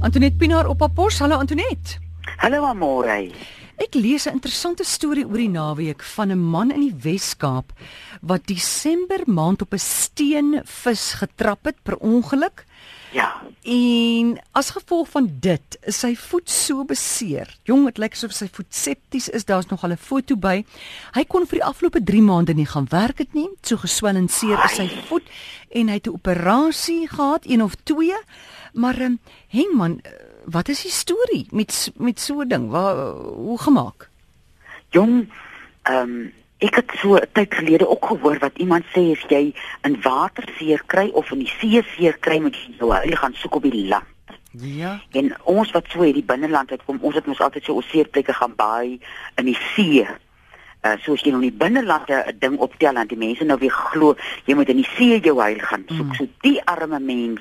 Antoinette Pinaar op Papos. Hallo Antoinette. Hallo Amore. Ek lees 'n interessante storie oor die naweek van 'n man in die Wes-Kaap wat Desember maand op 'n steenvis getrap het per ongeluk. Ja. En as gevolg van dit is sy voet so beseer. Jong, dit lyk asof sy voet septies is. Daar's nog al 'n foto by. Hy kon vir die afgelope 3 maande nie gaan werk het nie. So geswel en seer is sy voet en hy het 'n operasie gehad, een of twee. Maar um, Hengman, wat is die storie met met so 'n ding? Waar hoe gemaak? Jong, ehm um, ek het so 'n tyd gelede ook gehoor wat iemand sê as jy in water seer kry of in die see seer kry moet jy nou hy gaan soek op die land. Ja. En ons wat so hierdie binneland het kom, ons het mos altyd so ons seerplekke gaan baai in die see. Uh soos jy nou in die binneland 'n ding optel en die mense nou weer glo jy moet in die see jou heil gaan soek. Mm. So die arme mens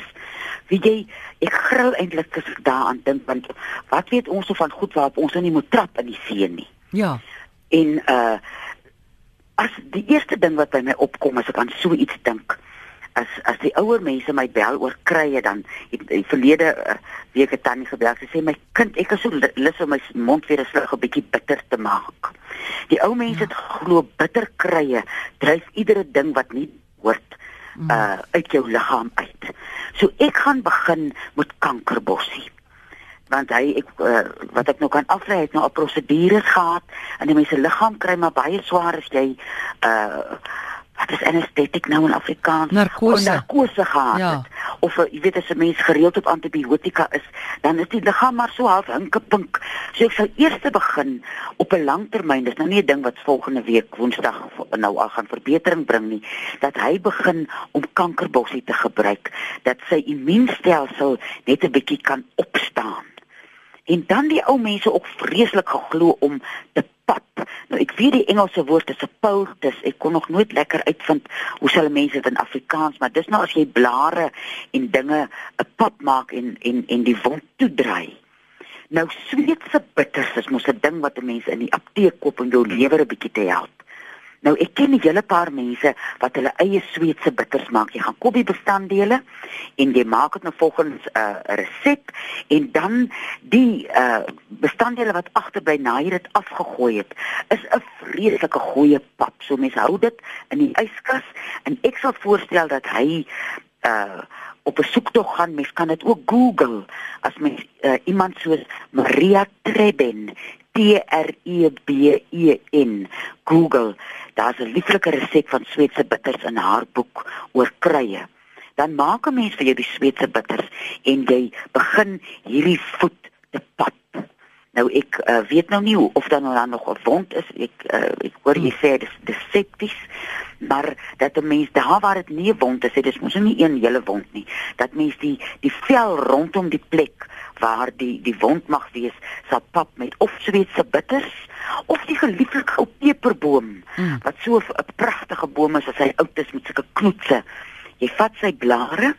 Wie jy ek gril eintlik as ek daaraan dink want wat weet ons van goed waarop ons nou nie moet trap in die see nie. Ja. En uh as die eerste ding wat by my opkom as ek aan so iets dink as as die ouer mense my bel oor krye dan het die verlede uh, week het tannie gebel sy sê my kind ek is so lus om my mond weer 'n slag 'n bietjie bitter te maak. Die ou mense het glo bitter krye dryf iedere ding wat nie hoort uh uit jou liggaam uit. So ek gaan begin met kankerbossie. Want hy ek uh, wat ek nou kan aflei het nou 'n prosedure gehad en die mense liggaam kry maar baie swaar as jy uh wat is anestetiek nou in Afrikaans? Narkose. Narkose gehad. Ja. Het. Of uh, jy weet as 'n mens gereeld op antibiotika is, dan is die liggaam maar so half hinkepink. So ek sal eers begin op 'n langtermyn. Dis nou nie 'n ding wat volgende week Woensdag nou al gaan verbetering bring nie, dat hy begin om kankerbossie te gebruik dat sy immuunstelsel net 'n bietjie kan opstaan. En dan die ou mense ook vreeslik geglo om te pap. Nou ek weet die Engelse woord is 'n poultice. Ek kon nog nooit lekker uitvind hoe hulle mense dit in Afrikaans, maar dis nou as jy blare en dinge 'n pap maak en en en die wond toedraai. Nou Sweedse bitters is mos 'n ding wat mense in die apteek koop om jou lewer 'n bietjie te help. Nou ek ken 'n hele paar mense wat hulle eie Sweedse bitters maak. Jy gaan koop die bestanddele en jy maak dit nou volgens 'n uh, resep en dan die uh, bestanddele wat agterbly na jy dit afgegooi het, is 'n vreeslike goeie pap. So mense hou dit in die yskas en ek sal voorstel dat hy uh op 'n soektog gaan, mens kan dit ook Google as mens uh, iemand soos Maria Treben T R E B E N Google daar's 'n lieflike resep van Sweedse bitters in haar boek oor krye dan maak 'n mens vir jou die Sweedse bitters en jy begin hierdie voet te pap. Nou ek uh, weet nou nie hoe, of dan nou dan nog 'n wond is. Ek uh, ek hoor jy sê dis dis septies maar dat 'n mens daar waar dit nie 'n wond is, dit is mos nie een hele wond nie, dat mens die die vel rondom die plek waar die die wond mag wees, sal pap met of Sweedse bitters of die gelieflike ou peperboom mm. wat so 'n pragtige boom is as hy oud is met sulke knoetse. Jy vat sy blare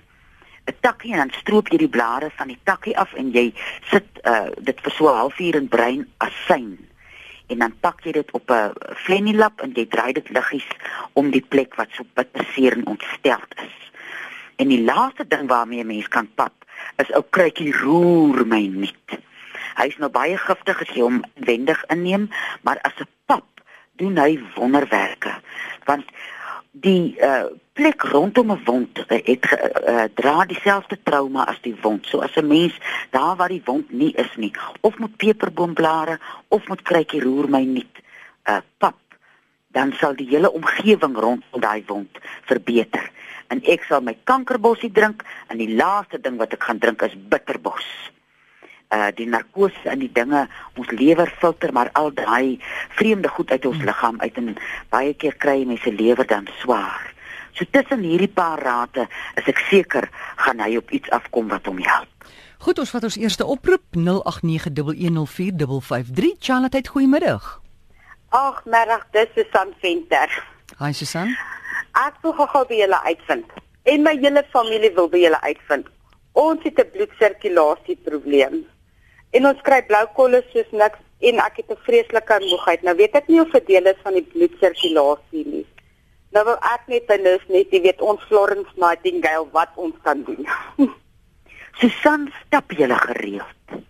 'n takkie en dan stroop jy die blare van die takkie af en jy sit uh, dit vir so 'n halfuur in bruin asyn en dan pak jy dit op 'n flenilap en jy draai dit liggies om die plek wat so bitterseer en ontsteld is. En die laaste ding waarmee 'n mens kan pap is ou kruikie roer my niet. Hy's nou baie giftig as jy hom wendig inneem, maar as 'n pap doen hy wonderwerke. Want die uh, plek rondom 'n wond uh, het uh, dra dieselfde trauma as die wond. So as 'n mens daar waar die wond nie is nie, of met peperboomblare of met kruikie roer my niet, uh, pap, dan sal die hele omgewing rondom daai wond verbeter. En ek sal my kankerbossie drink en die laaste ding wat ek gaan drink is bitterbos uh die narkose en die dinge ons lewer filter maar al daai vreemde goed uit ons hmm. liggaam uit en baie keer kry mense lewer dan swaar. So tussen hierdie paar rate is ek seker gaan hy op iets afkom wat hom help. Goed, ons vat ons eerste oproep 0891104553. Charlotte, goeiemiddag. Ag, middag, dis Susan Venter. Hi Susan. Ek wil gou by julle uitvind. En my hele familie wil by julle uitvind. Ons het 'n bloedsirkulasie probleem en ons kry blou kolle soos niks en ek het 'n vreeslike moegheid. Nou weet ek nie of dit deel is van die bloedsirkulasie nie. Nou wil ek net benus net jy weet ons Florence Nightingale wat ons kan doen. Susan, stap jy gereeld?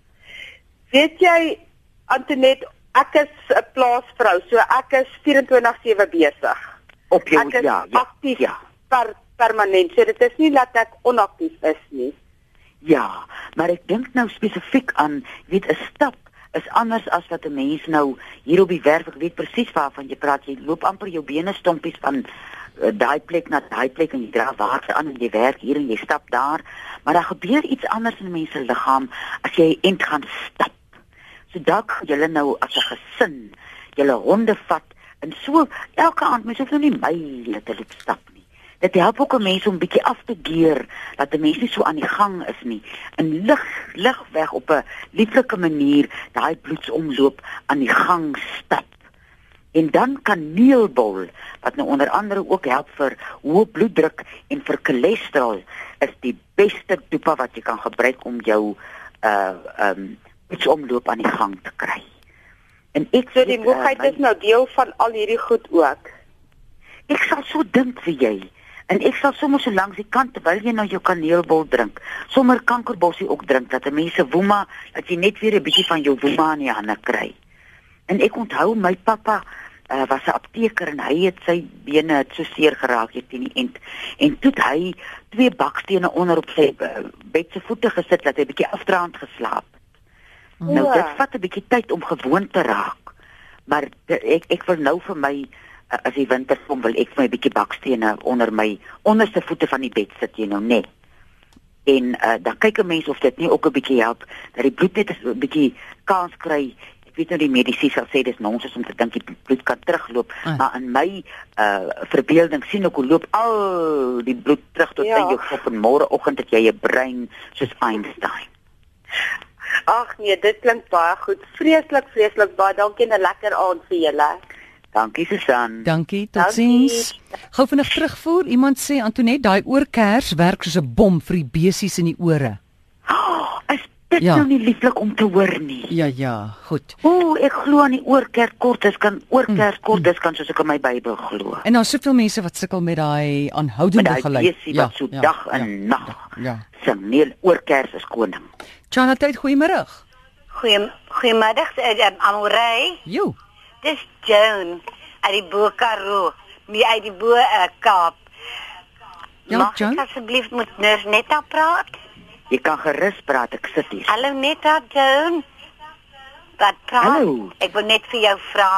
Weet jy Antonet, ek is 'n plaasvrou, so ek is 24/7 besig. Op jou ek is ja, ja. Aktief Ja. per permanent. So dit is nie dat ek onaktief is nie. Ja, maar ek dink nou spesifiek aan, weet, 'n stap is anders as wat 'n mens nou hier op die werf, ek weet presies waarvan jy praat. Jy loop amper jou bene stompies van uh, daai plek na daai plek en jy dra water aan en jy werk hier en jy stap daar, maar daar gebeur iets anders in 'n mens se liggaam as jy ent gaan stap. So dalk gaan julle nou as 'n gesin julle honde vat en so elke aand mens hoef nou nie myle te loop stap nie. Dit help ook 'n mens om bietjie af te keer dat 'n mens nie so aan die gang is nie. In lig lig weg op 'n lieflike manier daai bloedsomloop aan die gang stap. En dan kan meelbol wat nou onder andere ook help vir hoë bloeddruk en vir cholesterol is die beste dopa wat jy kan gebruik om jou uh um bloedsomloop aan die gang te kry. En ek So die weet, uh, moegheid my- is nou deel van al hierdie goed ook. Ek sal so dink vir jy. En ek sal sommer so langs die kant terwyl jy nou jou kaneelbol drink, sommer kankerbossie ook drink dat 'n mens se woema, dat jy net weer 'n bietjie van jou woema in die hande kry. En ek onthou my pappa uh, was 'n apteker en hy het sy bene het so seer geraak hier teen die end. En toe het hy twee bakstene onder op sy uh, bed se voete gesit dat hy bietjie afdraand geslaap. Het. Nou Ja. dit vat 'n bietjie tyd om gewoon te raak. Maar ek ek wil nou vir my uh, as die winter kom wil ek vir my 'n bietjie bakstene onder my onderste voete van die bed sit jy nou net. En uh, dan kyk 'n mens of dit nie ook 'n bietjie help dat die bloed net 'n bietjie kans kry. Ek weet nou die medisyne sal sê dis nonsens om te dink die bloed kan terugloop, Ah. maar in my uh verbeelding sien ek hoe loop al die bloed terug tot Ja. in jou kop en môreoggend het jy 'n brein soos Einstein. Ag nee, dit klink baie goed. Vreeslik, vreeslik baie dankie en 'n lekker aand vir julle. Dankie Susan. Dankie, totsiens. Gou vinnig terugvoer. Iemand sê Antonet, daai oorkers werk soos 'n bom vir die besies in die ore. Oh, is dit Ja. nou nie lieflik om te hoor nie? Ja, ja, goed. O, ek glo aan die oorkerk kortes kan oorkerk kortes kan soos ek in my Bybel glo. En daar's soveel mense wat sukkel met daai Met aanhoudende daai geluid. besie wat so dag en nag Ja. sing. Nee, oorkers is koning. Chanatheid, goeiemôre. Goeie goeiemiddag uh, Amorey. Jo. Dis Joan uit die Bo-Karoo, nie uit die Bo uh, Kaap. Ja, Mag Joan? ek asseblief met Nurse Netta praat? Jy kan gerus praat, ek sit hier. Hallo Netta, Joan. Wat praat? Hallo. Ek wil net vir jou vra.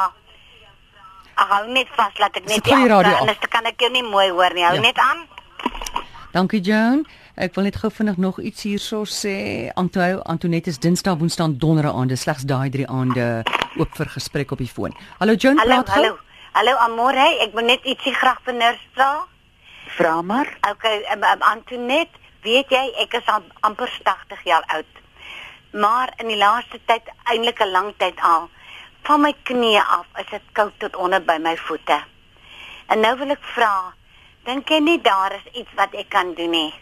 Hou net vas, laat ek net die radio af. anders kan ek jou nie mooi hoor nie. Hou Ja. net aan. Dankie Joan. Ek wil net gou vinnig nog iets hierso sê. Onthou Antoinette is Dinsdag, Woensdag en Donderdag aande slegs daai drie aande oop vir gesprek op die foon. Hallo Joan, Hallo, praat gou. hallo. Hallo Amorey, ek wil net ietsie graag vir Nurse vra. Vra maar. Okay, um, um, Antoinette, weet jy ek is al amper 80 jaar oud. Maar in die laaste tyd, eintlik 'n lang tyd al, van my knieë af is dit koud tot onder by my voete. En nou wil ek vra, dink jy nie daar is iets wat ek kan doen nie?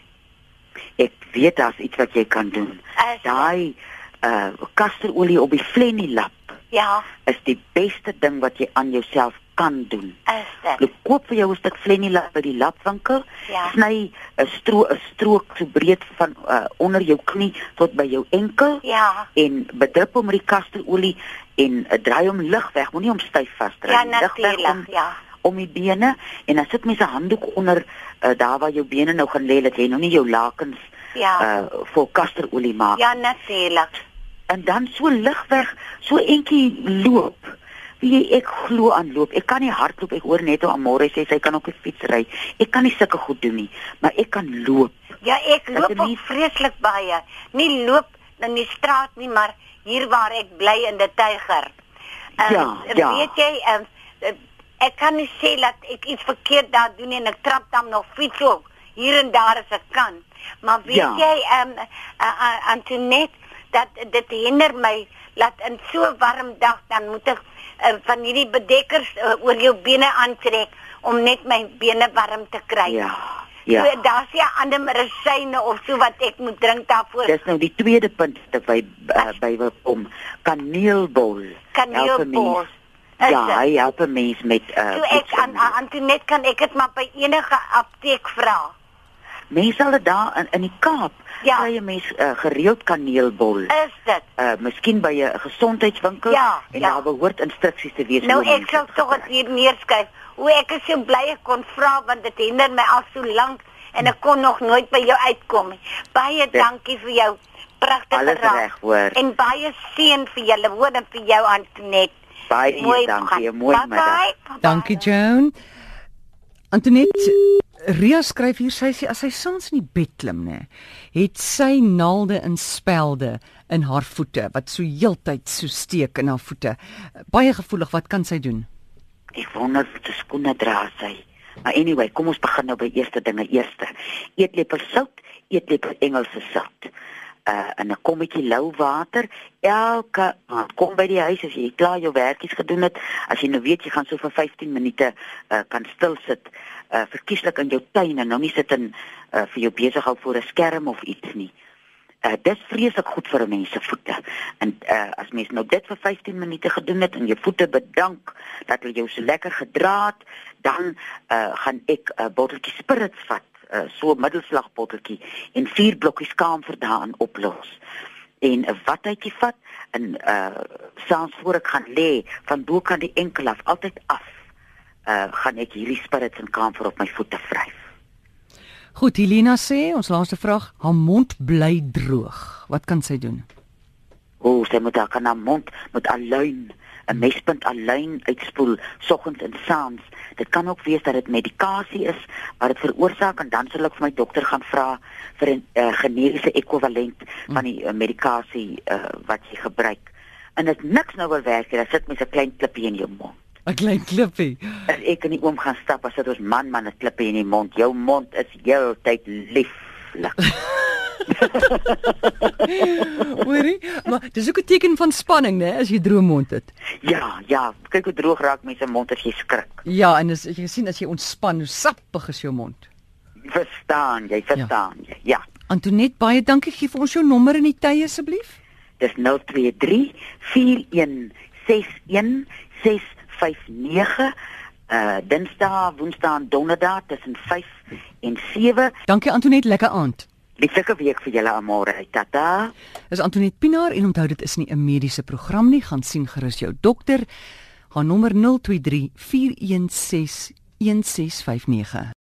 Ek weet daar's iets wat jy kan doen. Daai uh kasterolie op die flennilap Ja, is die beste ding wat jy aan jouself kan doen. is dit. koop vir jou 'n stuk flennilap by die lapwinkel. Ja. Sny 'n stro 'n strook so breed van uh, onder jou knie tot by jou enkel. Ja. en bedrup hom met die kasterolie en uh, draai hom lig weg, moenie hom styf vasdry Ja, nie. Lig weg om, natuurlik, ja. Om die bene en dan sit mens 'n handdoek onder uh, daar waar jou bene nou gaan lê dat jy nou nie jou lakens Ja. uh, vol kasterolie maak. Ja, natuurlik. En dan so lig weg, so entjie loop. Wie ek glo aan loop. Ek kan nie hardloop. Ek hoor net hoe Amore sê sy kan op die fiets ry. Ek kan nie sulke goed doen nie, maar ek kan loop. Ja, ek loop nie- vreeslik baie. Nie loop in die straat nie, maar hier waar ek bly in die Tyger. Ehm, Ja, ja. Weet jy, um, ek kan nie sê dat ek iets verkeerd daar doen nie en ek trap dan nog fiets ook hier en daar as ek kan. Maar weet Ja. jy, ehm um, uh, Antoinette, dat dit hinder my laat in so warm dag dan moet ek uh, van hierdie bedekkers uh, oor jou bene aantrek om net my bene warm te kry. Ja. Ja. So, daar's nie ander medisyne of so wat ek moet drink daarvoor. Dis nou die tweede punt wat by uh, by wil kom. Kaneelbol. Kaneelbol. Ja, dit? hy help 'n mens met uh so ek aan aan Antoinette kan ek dit maar by enige apteek vra. Mense hulle daar in in die Kaap Ja. kry 'n mens uh, gereeld kaneelbol. Is dit? Uh miskien by 'n gesondheidswinkel Ja, en ja. daar behoort instruksies te wees. Nou ek sal dit tog dit hier neerskryf. Hoe ek is so bly ek kon vra want dit hinder my al so lank en ek kon nog nooit by jou uitkom nie. Baie dankie vir jou pragtige raad. En baie seën vir julle hoor en vir jou Antonet. Baie dankie, 'n mooi middag. Dankie Joan. Antoinette Ria skryf hier sy sê as sy saans in die bed klim nê, het sy naalde in spelde in haar voete wat so heeltyd so steek in haar voete. Baie gevoelig, wat kan sy doen? Ek wonder of dit skoene dra sy. Maar anyway, kom ons begin nou by eerste dinge eerste. Eetlepel sout, eetlepel Engelse sout. Uh in 'n kommetjie lou water elke aand. Kom by die huis as jy klaar jou werkies gedoen het. As jy nou weet jy gaan so vir 15 minute uh kan stil sit, uh verkieslik in jou tuin en nou nie sit in uh vir jou besig hou voor 'n skerm of iets nie. Uh dis vreeslik goed vir 'n mens se voete. En uh as mens nou dit vir 15 minute gedoen het en jou voete bedank dat hulle jou so lekker gedra het, dan uh gaan ek 'n uh, botteltjie spirits vat, uh, so 'n middelslag botteltjie en vier blokkies kamfer daarin oplos. En 'n watjie vat en uh saans voor ek gaan lê, van bo kan die enkel af altyd af. Uh gaan ek hierdie spirits en kamfer op my voete vryf. Goed, Helena sê ons laaste vraag, haar mond bly droog. Wat kan sy doen? O, sy moet daar kan haar mond met aluin, 'n mespunt aluin uitspoel soggens en saans. Dit kan ook wees dat dit medikasie is wat dit veroorsaak en dan sal ek vir my dokter gaan vra vir 'n uh, generiese ekwivalent van die uh, medikasie uh, wat jy gebruik. En dit niks nou wil werk nie, dan sit mens 'n klein klippie in jou mond. 'n Klein klippie. As ek in die oom gaan stap, as dit ons man man 'n klippie in die mond. Jou mond is heeltyd lieflik. Hoorie? Maar dis ook 'n teken van spanning, né, as jy droë mond het. ja, ja, kyk hoe droog raak mense mond as jy skrik. Ja, en as jy sien as jy ontspan, hoe sappig is jou mond. Verstaan, jy verstaan jy. Ja. Antoinette, baie dankie. Gee vir ons jou nommer in die tye asseblief. Dis 023 4161 659 uh Dinsdag, Woensdag en Donderdag tussen 5 en 7. Dankie Antoinette, lekker aand. Lieflike week vir julle almal. Tata. Dis Antoinette Pinaar en onthou dit is nie 'n mediese program nie, gaan sien gerus jou dokter. Haar nommer 023 416 1659